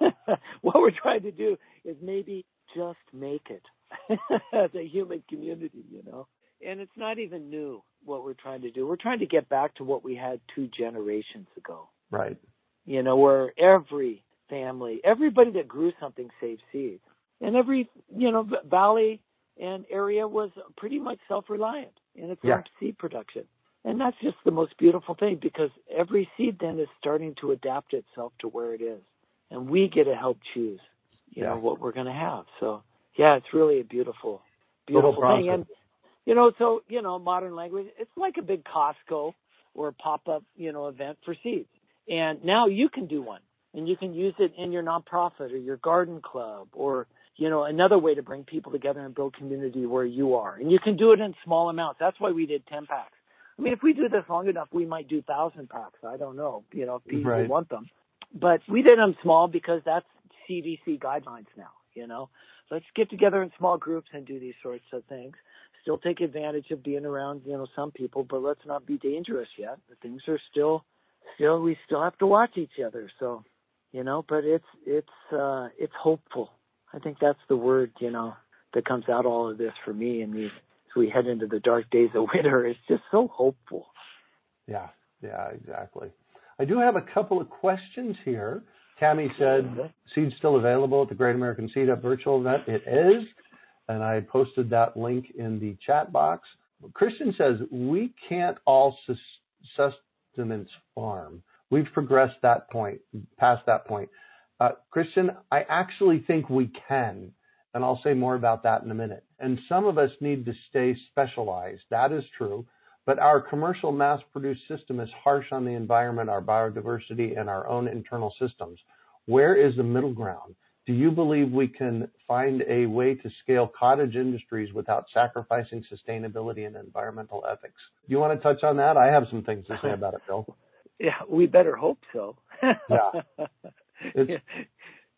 what we're trying to do is maybe just make it as a human community, you know. And it's not even new what we're trying to do. We're trying to get back to what we had two generations ago. Right. You know, where every family, everybody that grew something saved seeds. And every, you know, valley and area was pretty much self-reliant in its yeah. own seed production. And that's just the most beautiful thing because every seed then is starting to adapt itself to where it is. And we get to help choose, you yeah. know, what we're going to have. So, yeah, it's really a beautiful, beautiful thing. And You know, so you know, modern language. It's like a big Costco or a pop-up, you know, event for seeds. And now you can do one, and you can use it in your nonprofit or your garden club or you know, another way to bring people together and build community where you are. And you can do it in small amounts. That's why we did 10 packs. I mean, if we do this long enough, we might do 1,000 packs. I don't know, you know, if people right. want them. But we did them small because that's CDC guidelines now, you know. Let's get together in small groups and do these sorts of things. Still take advantage of being around, you know, some people, but let's not be dangerous yet. The things are still, still, we still have to watch each other. So, you know, but it's, it's, uh, it's hopeful. I think that's the word, you know, that comes out all of this for me and these as we head into the dark days of winter. It's just so hopeful. Yeah, yeah, exactly. I do have a couple of questions here. Tammy said, seed's still available at the Great American Seed Up virtual event. It is. And I posted that link in the chat box. Christian says, we can't all sustenance farm. We've progressed that point, past that point. Uh, Christian, I actually think we can, and I'll say more about that in a minute. And some of us need to stay specialized. That is true. But our commercial mass produced system is harsh on the environment, our biodiversity, and our own internal systems. Where is the middle ground? Do you believe we can find a way to scale cottage industries without sacrificing sustainability and environmental ethics? You want to touch on that? I have some things to say about it, Bill. Yeah, we better hope so. yeah.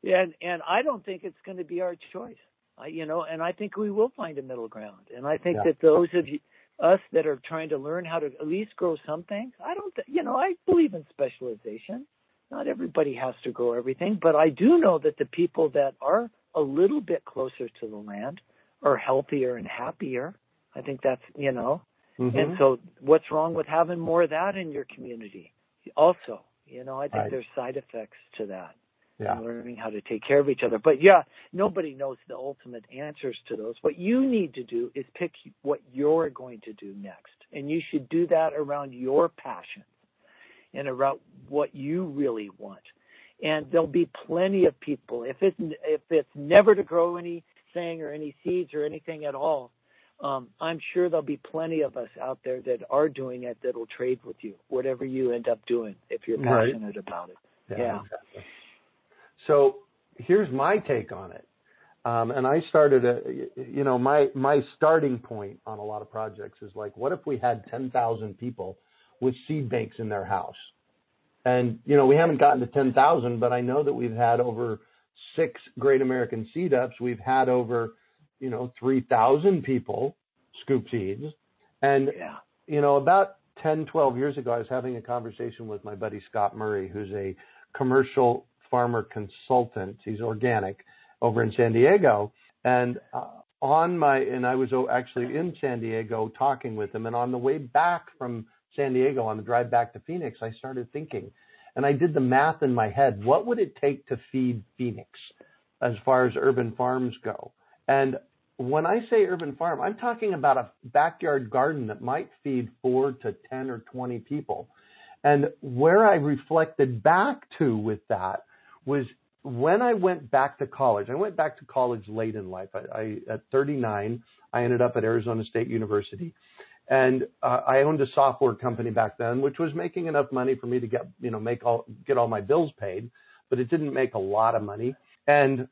yeah, and and I don't think it's going to be our choice. I, you know, and I think we will find a middle ground. And I think yeah. that those of you, us that are trying to learn how to at least grow some things, I don't, th- you know, I believe in specialization. Not everybody has to grow everything, but I do know that the people that are a little bit closer to the land are healthier and happier. I think that's, you know, mm-hmm. and so what's wrong with having more of that in your community? Also, you know, I think right. there's side effects to that. Yeah. learning how to take care of each other. But yeah, nobody knows the ultimate answers to those. What you need to do is pick what you're going to do next. And you should do that around your passions and around what you really want. And there'll be plenty of people. If it's if it's never to grow anything or any seeds or anything at all, um, I'm sure there'll be plenty of us out there that are doing it that'll trade with you, whatever you end up doing, if you're passionate right. about it. Yeah. yeah. Exactly. So here's my take on it. Um, and I started a, you know, my my starting point on a lot of projects is like, what if we had 10,000 people with seed banks in their house? And you know, we haven't gotten to 10,000, but I know that we've had over six Great American Seed Ups. We've had over you know, 3,000 people scoop seeds. And, yeah. you know, about 10, 12 years ago, I was having a conversation with my buddy Scott Murray, who's a commercial farmer consultant. He's organic over in San Diego. And uh, on my, and I was actually in San Diego talking with him. And on the way back from San Diego, on the drive back to Phoenix, I started thinking, and I did the math in my head. What would it take to feed Phoenix as far as urban farms go? And when I say urban farm, I'm talking about a backyard garden that might feed four to 10 or 20 people. And where I reflected back to with that was when I went back to college. I went back to college late in life. I, I at 39, I ended up at Arizona State University, and uh, I owned a software company back then, which was making enough money for me to get you know make all get all my bills paid, but it didn't make a lot of money. And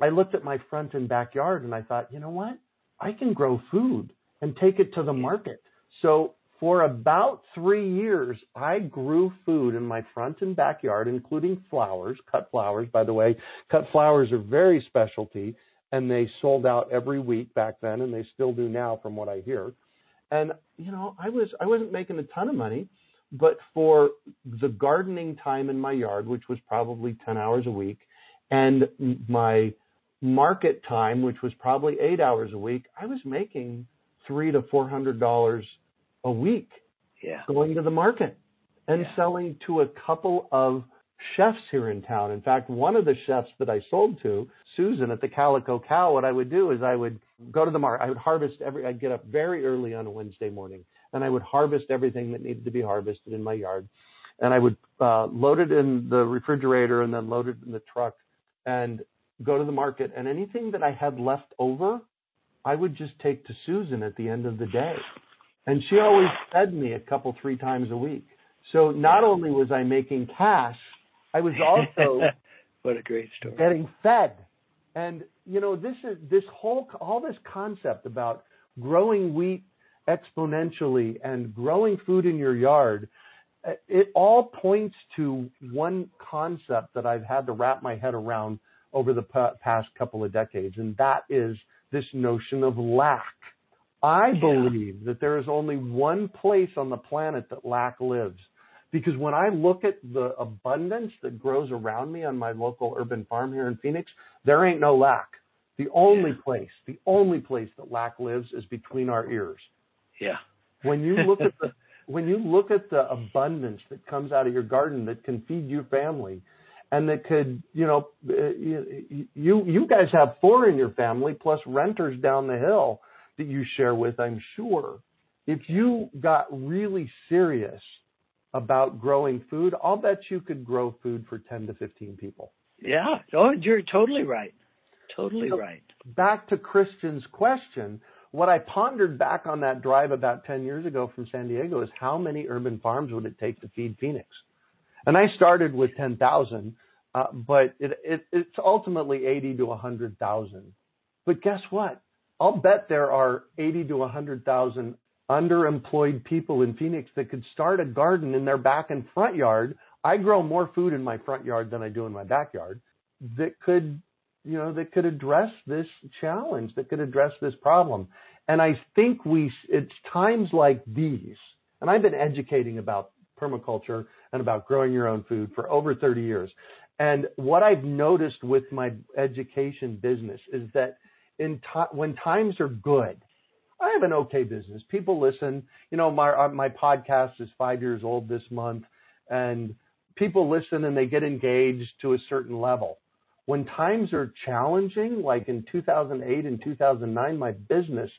I looked at my front and backyard and I thought, you know what? I can grow food and take it to the market. So for about three years, I grew food in my front and backyard, including flowers, cut flowers. By the way, cut flowers are very specialty and they sold out every week back then and they still do now from what I hear. And, you know, I was, I wasn't making a ton of money, but for the gardening time in my yard, which was probably 10 hours a week, and my market time, which was probably eight hours a week, I was making three to four hundred dollars a week yeah. going to the market and yeah. selling to a couple of chefs here in town. In fact, one of the chefs that I sold to, Susan at the Calico Cow, what I would do is I would go to the market. I would harvest every, I'd get up very early on a Wednesday morning and I would harvest everything that needed to be harvested in my yard. And I would uh, load it in the refrigerator and then load it in the truck and go to the market and anything that I had left over, I would just take to Susan at the end of the day. And she always fed me a couple, three times a week. So not only was I making cash, I was also what a great story. getting fed. And you know, this is this whole all this concept about growing wheat exponentially and growing food in your yard. It all points to one concept that I've had to wrap my head around over the past couple of decades, and that is this notion of lack. I believe that there is only one place on the planet that lack lives. Because when I look at the abundance that grows around me on my local urban farm here in Phoenix, there ain't no lack. The only place, the only place that lack lives is between our ears. Yeah. When you look at the when you look at the abundance that comes out of your garden that can feed your family and that could, you know, uh, you you guys have four in your family plus renters down the hill that you share with, I'm sure. If you got really serious about growing food, I'll bet you could grow food for 10 to 15 people. Yeah. Oh, you're totally right. Totally so right. Back to Christian's question, what I pondered back on that drive about 10 years ago from San Diego is how many urban farms would it take to feed Phoenix? And I started with 10,000, uh, but it, it, it's ultimately 80 to 100,000. But guess what? I'll bet there are 80 to 100,000 underemployed people in Phoenix that could start a garden in their back and front yard. I grow more food in my front yard than I do in my backyard that could, you know, that could address this challenge, that could address this problem. And I think we, it's times like these, and I've been educating about permaculture and about growing your own food for over 30 years. And what I've noticed with my education business is that in when times are good, I have an okay business. People listen. You know, my uh, my podcast is five years old this month, and people listen and they get engaged to a certain level. When times are challenging, like in 2008 and 2009, my business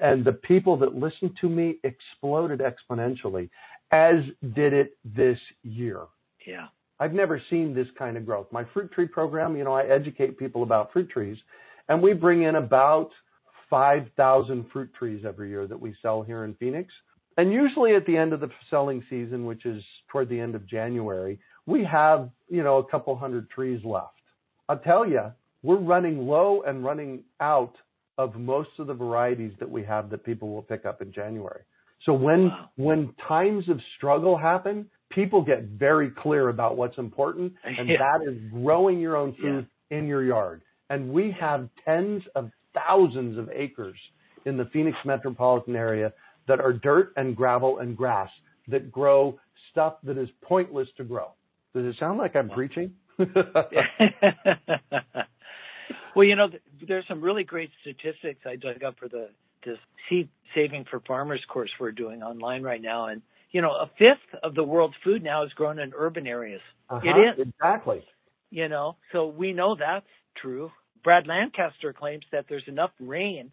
and the people that listened to me exploded exponentially, as did it this year. Yeah. I've never seen this kind of growth. My fruit tree program, you know, I educate people about fruit trees, and we bring in about 5,000 fruit trees every year that we sell here in Phoenix. And usually at the end of the selling season, which is toward the end of January, we have, you know, a couple hundred trees left. I'll tell you, we're running low and running out of most of the varieties that we have that people will pick up in January. So when wow. when times of struggle happen, people get very clear about what's important, and yeah. that is growing your own food yeah. in your yard. And we have tens of thousands of acres in the Phoenix metropolitan area that are dirt and gravel and grass that grow stuff that is pointless to grow. Does it sound like I'm preaching? well, you know, there's some really great statistics I dug up for the this seed saving for farmers course we're doing online right now, and you know, a fifth of the world's food now is grown in urban areas. Uh-huh, it is exactly. You know, so we know that's true. Brad Lancaster claims that there's enough rain,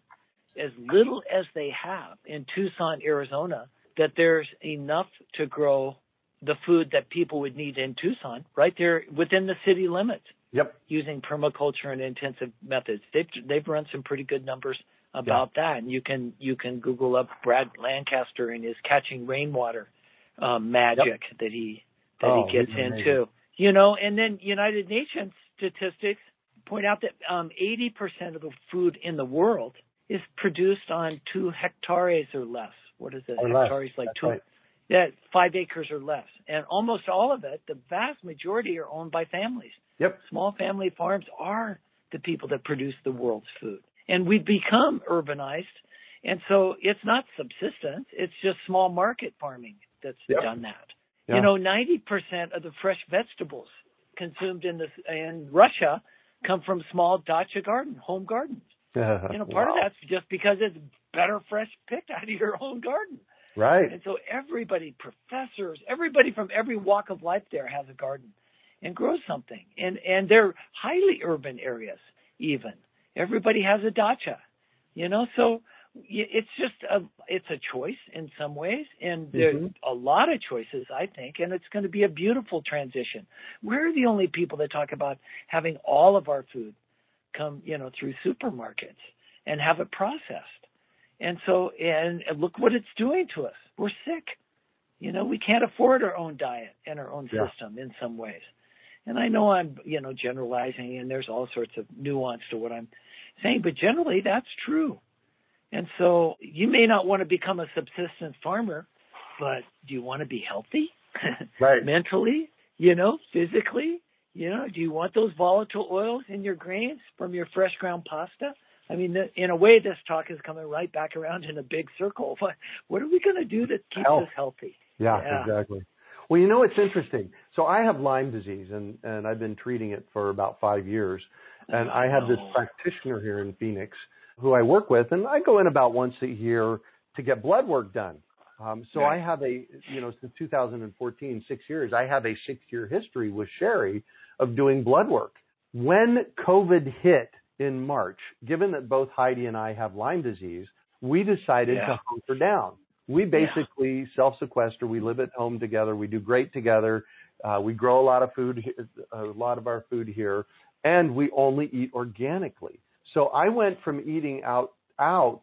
as little as they have in Tucson, Arizona, that there's enough to grow the food that people would need in Tucson, right there within the city limits. Yep. Using permaculture and intensive methods, they've they've run some pretty good numbers about yep. that, and you can you can Google up Brad Lancaster and his catching rainwater um, magic yep. that he that oh, he gets into. You know, and then United Nations statistics point out that um, 80% of the food in the world is produced on two hectares or less. What is it? Or hectares less. like That's two. Right. Yeah, five acres or less, and almost all of it, the vast majority, are owned by families. Yep. Small family farms are the people that produce the world's food, and we've become urbanized, and so it's not subsistence; it's just small market farming that's yep. done that. Yeah. You know, 90% of the fresh vegetables consumed in this in Russia come from small dacha garden, home gardens. Uh, you know, part wow. of that's just because it's better fresh picked out of your own garden. Right. And so everybody, professors, everybody from every walk of life there has a garden and grows something. And and they're highly urban areas even. Everybody has a dacha. You know, so it's just a it's a choice in some ways and there's mm-hmm. a lot of choices i think and it's going to be a beautiful transition we're the only people that talk about having all of our food come you know through supermarkets and have it processed. And so, and look what it's doing to us. We're sick. You know, we can't afford our own diet and our own yeah. system in some ways. And I know I'm, you know, generalizing and there's all sorts of nuance to what I'm saying, but generally that's true. And so you may not want to become a subsistence farmer, but do you want to be healthy? right. Mentally, you know, physically, you know, do you want those volatile oils in your grains from your fresh ground pasta? I mean, in a way, this talk is coming right back around in a big circle. What, what are we going to do to keep Health. us healthy? Yeah, yeah, exactly. Well, you know, it's interesting. So I have Lyme disease, and and I've been treating it for about five years. And I have this oh. practitioner here in Phoenix who I work with, and I go in about once a year to get blood work done. Um, so I have a, you know, since 2014, six years, I have a six year history with Sherry of doing blood work. When COVID hit in March, given that both Heidi and I have Lyme disease, we decided yeah. to hunker down. We basically yeah. self sequester. We live at home together. We do great together. Uh, we grow a lot of food, a lot of our food here, and we only eat organically. So I went from eating out out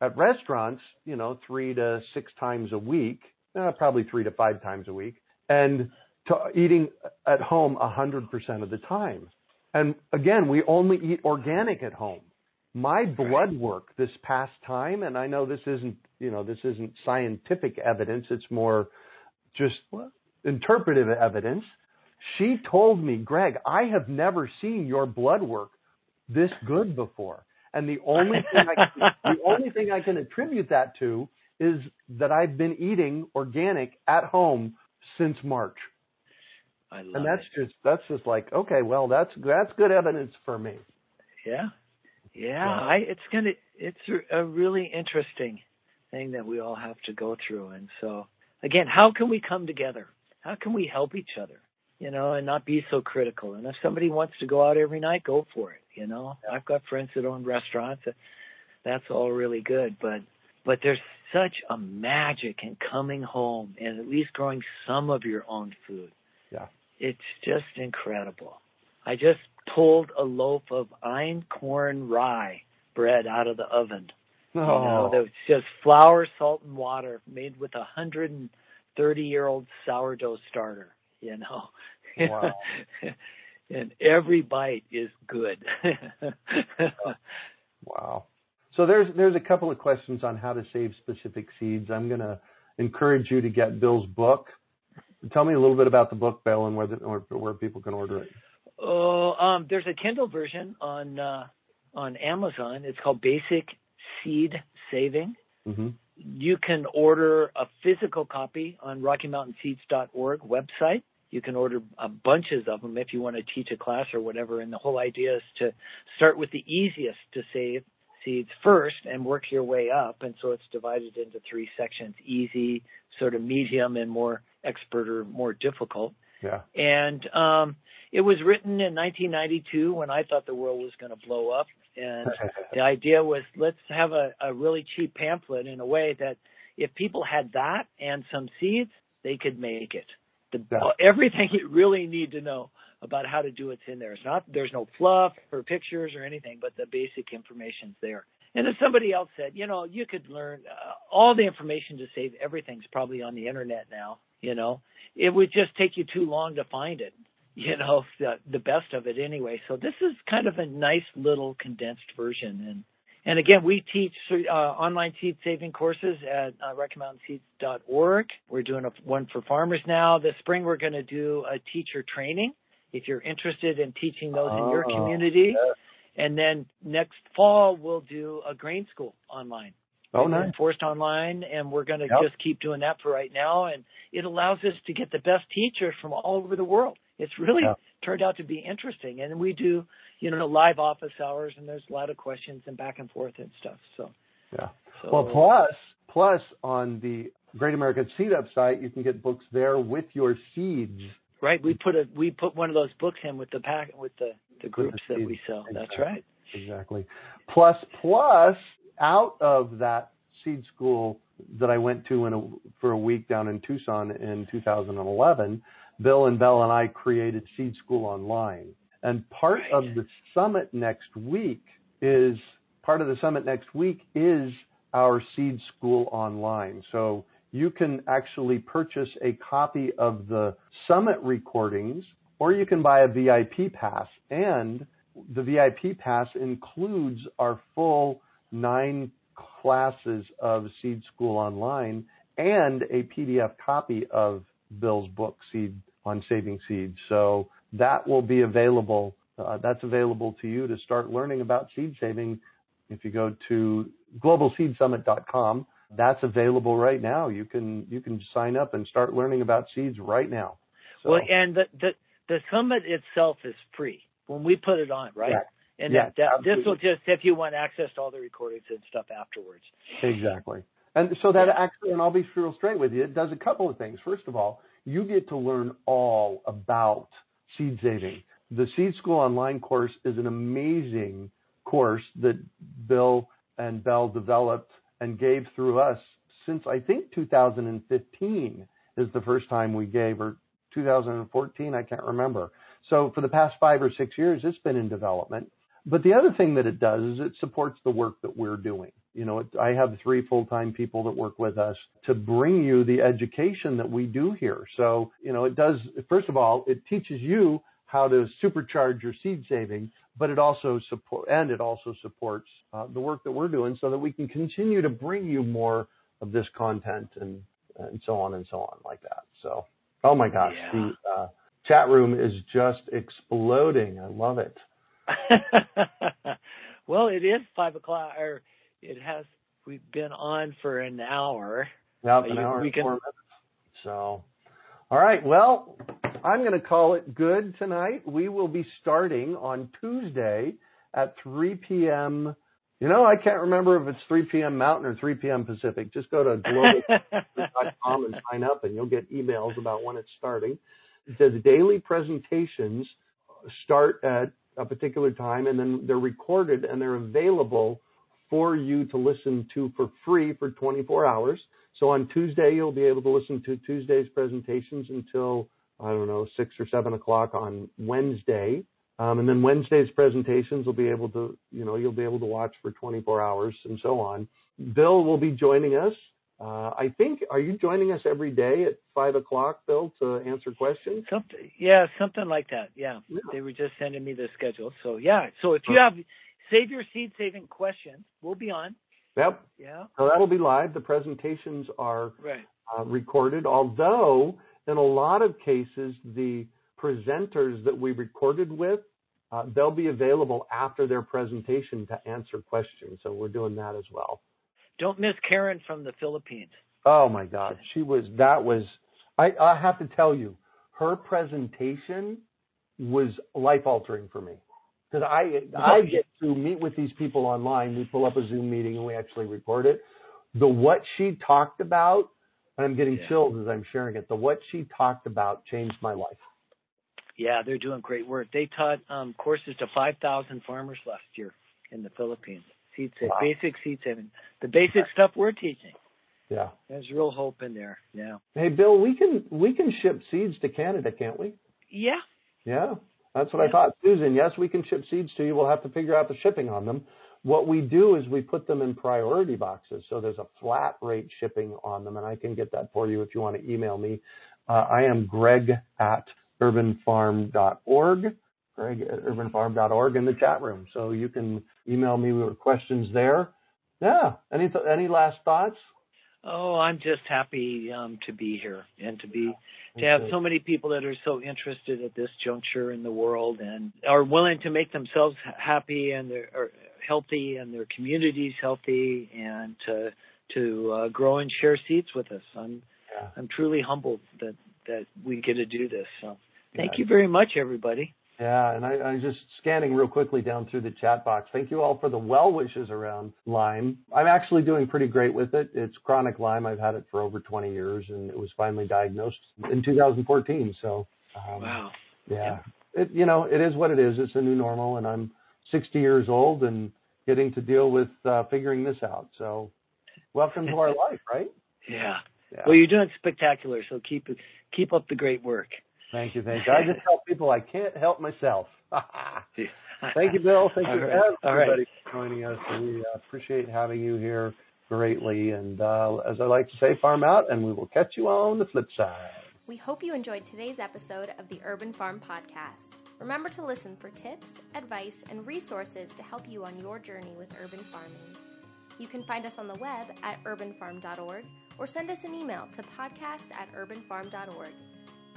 at restaurants, you know, three to six times a week, uh, probably three to five times a week, and to eating at home a hundred percent of the time. And again, we only eat organic at home. My blood work this past time, and I know this isn't, you know, this isn't scientific evidence, it's more just interpretive evidence. She told me, Greg, I have never seen your blood work this good before. And the only thing I can, the only thing I can attribute that to is that I've been eating organic at home since March. I love and that's it. just that's just like okay, well that's that's good evidence for me. Yeah, yeah. I it's gonna it's a really interesting thing that we all have to go through, and so again, how can we come together? How can we help each other? You know, and not be so critical. And if somebody wants to go out every night, go for it. You know. I've got friends that own restaurants. Uh, that's all really good, but but there's such a magic in coming home and at least growing some of your own food. Yeah. It's just incredible. I just pulled a loaf of einkorn rye bread out of the oven. Oh. You know, oh. that was just flour, salt, and water made with a hundred and thirty year old sourdough starter. You know. Wow. and every bite is good. wow. So there's there's a couple of questions on how to save specific seeds. I'm going to encourage you to get Bill's book. Tell me a little bit about the book, Bill, and where the, where people can order it. Oh, um, there's a Kindle version on uh, on Amazon. It's called Basic Seed Saving. Mm-hmm. You can order a physical copy on RockyMountainSeeds.org website. You can order a bunches of them if you want to teach a class or whatever. And the whole idea is to start with the easiest to save seeds first and work your way up. And so it's divided into three sections: easy, sort of medium, and more expert or more difficult. Yeah. And um, it was written in 1992 when I thought the world was going to blow up. And the idea was let's have a, a really cheap pamphlet in a way that if people had that and some seeds, they could make it. The, yeah. everything you really need to know about how to do it's in there. It's not there's no fluff or pictures or anything, but the basic information's there. And as somebody else said, you know, you could learn uh, all the information to save everything's probably on the internet now. You know, it would just take you too long to find it. You know, the the best of it anyway. So this is kind of a nice little condensed version, and and again, we teach uh, online seed saving courses at uh, RockyMountainSeeds.org. We're doing a, one for farmers now. This spring, we're going to do a teacher training if you're interested in teaching those in your oh, community. And then next fall, we'll do a grain school online. Oh, nice. Forced online, and we're going to yep. just keep doing that for right now. And it allows us to get the best teachers from all over the world. It's really turned out to be interesting. And we do you know, live office hours, and there's a lot of questions and back and forth and stuff. So, yeah. So, well, plus, plus on the Great American Seed Up site, you can get books there with your seeds. Right. We put a we put one of those books in with the pack with the the groups that we sell. Exactly. That's right. Exactly. Plus, plus, out of that seed school that I went to in a, for a week down in Tucson in 2011, Bill and Belle and I created Seed School Online. And part right. of the summit next week is part of the summit next week is our Seed School online. So you can actually purchase a copy of the summit recordings or you can buy a VIP pass. And the VIP pass includes our full nine classes of Seed School Online and a PDF copy of Bill's book, Seed on Saving Seeds. So that will be available. Uh, that's available to you to start learning about seed saving. If you go to globalseedsummit.com, that's available right now. You can you can sign up and start learning about seeds right now. So. Well, and the, the the summit itself is free when we put it on, right? And yeah, that, this will just if you want access to all the recordings and stuff afterwards. Exactly. And so that yeah. actually, and I'll be real straight with you, it does a couple of things. First of all, you get to learn all about seed saving. The Seed School Online course is an amazing course that Bill and Belle developed and gave through us since I think 2015 is the first time we gave, or 2014, I can't remember. So for the past five or six years, it's been in development. But the other thing that it does is it supports the work that we're doing. You know, it, I have three full-time people that work with us to bring you the education that we do here. So, you know, it does, first of all, it teaches you how to supercharge your seed saving, but it also support, and it also supports uh, the work that we're doing so that we can continue to bring you more of this content and, and so on and so on like that. So, oh my gosh, yeah. the uh, chat room is just exploding. I love it. well, it is five o'clock, or it has. We've been on for an hour. Yep, an hour we can, four minutes. So, all right. Well, I'm going to call it good tonight. We will be starting on Tuesday at 3 p.m. You know, I can't remember if it's 3 p.m. Mountain or 3 p.m. Pacific. Just go to global.com and sign up, and you'll get emails about when it's starting. The daily presentations start at a particular time, and then they're recorded and they're available for you to listen to for free for 24 hours. So on Tuesday, you'll be able to listen to Tuesday's presentations until, I don't know, six or seven o'clock on Wednesday. Um, and then Wednesday's presentations will be able to, you know, you'll be able to watch for 24 hours and so on. Bill will be joining us. Uh, I think, are you joining us every day at five o'clock, Bill, to answer questions? Something, yeah, something like that. Yeah. yeah. They were just sending me the schedule. So yeah. So if you have save your seed saving questions, we'll be on. Yep. Yeah. So that'll be live. The presentations are right. uh, recorded, although in a lot of cases, the presenters that we recorded with, uh, they'll be available after their presentation to answer questions. So we're doing that as well. Don't miss Karen from the Philippines. Oh my God, she was. That was. I, I have to tell you, her presentation was life altering for me because I I get to meet with these people online. We pull up a Zoom meeting and we actually record it. The what she talked about, and I'm getting yeah. chills as I'm sharing it. The what she talked about changed my life. Yeah, they're doing great work. They taught um, courses to 5,000 farmers last year in the Philippines. Seed saving, wow. basic seed saving, the basic stuff we're teaching. Yeah, there's real hope in there. Yeah. Hey, Bill, we can we can ship seeds to Canada, can't we? Yeah. Yeah. That's what yeah. I thought. Susan, yes, we can ship seeds to you. We'll have to figure out the shipping on them. What we do is we put them in priority boxes. So there's a flat rate shipping on them, and I can get that for you if you want to email me. Uh, I am greg at urbanfarm.org, greg at urbanfarm.org in the chat room. So you can email me with questions there. Yeah. Any, th- any last thoughts? Oh, I'm just happy um, to be here and to be to have so many people that are so interested at this juncture in the world and are willing to make themselves happy and they're healthy and their communities healthy and to to uh, grow and share seeds with us. I'm yeah. I'm truly humbled that that we get to do this. So thank yeah. you very much, everybody. Yeah, and I, I'm just scanning real quickly down through the chat box. Thank you all for the well wishes around Lyme. I'm actually doing pretty great with it. It's chronic Lyme. I've had it for over 20 years, and it was finally diagnosed in 2014. So, um, wow. Yeah, yeah. It, you know, it is what it is. It's a new normal, and I'm 60 years old and getting to deal with uh, figuring this out. So, welcome to our life, right? Yeah. yeah. Well, you're doing spectacular. So keep keep up the great work. Thank you, thank you. I just tell people I can't help myself. Thank you, Bill. Thank you, right. everybody, for joining us. We uh, appreciate having you here greatly. And uh, as I like to say, farm out, and we will catch you on the flip side. We hope you enjoyed today's episode of the Urban Farm Podcast. Remember to listen for tips, advice, and resources to help you on your journey with urban farming. You can find us on the web at urbanfarm.org or send us an email to podcast at urbanfarm.org.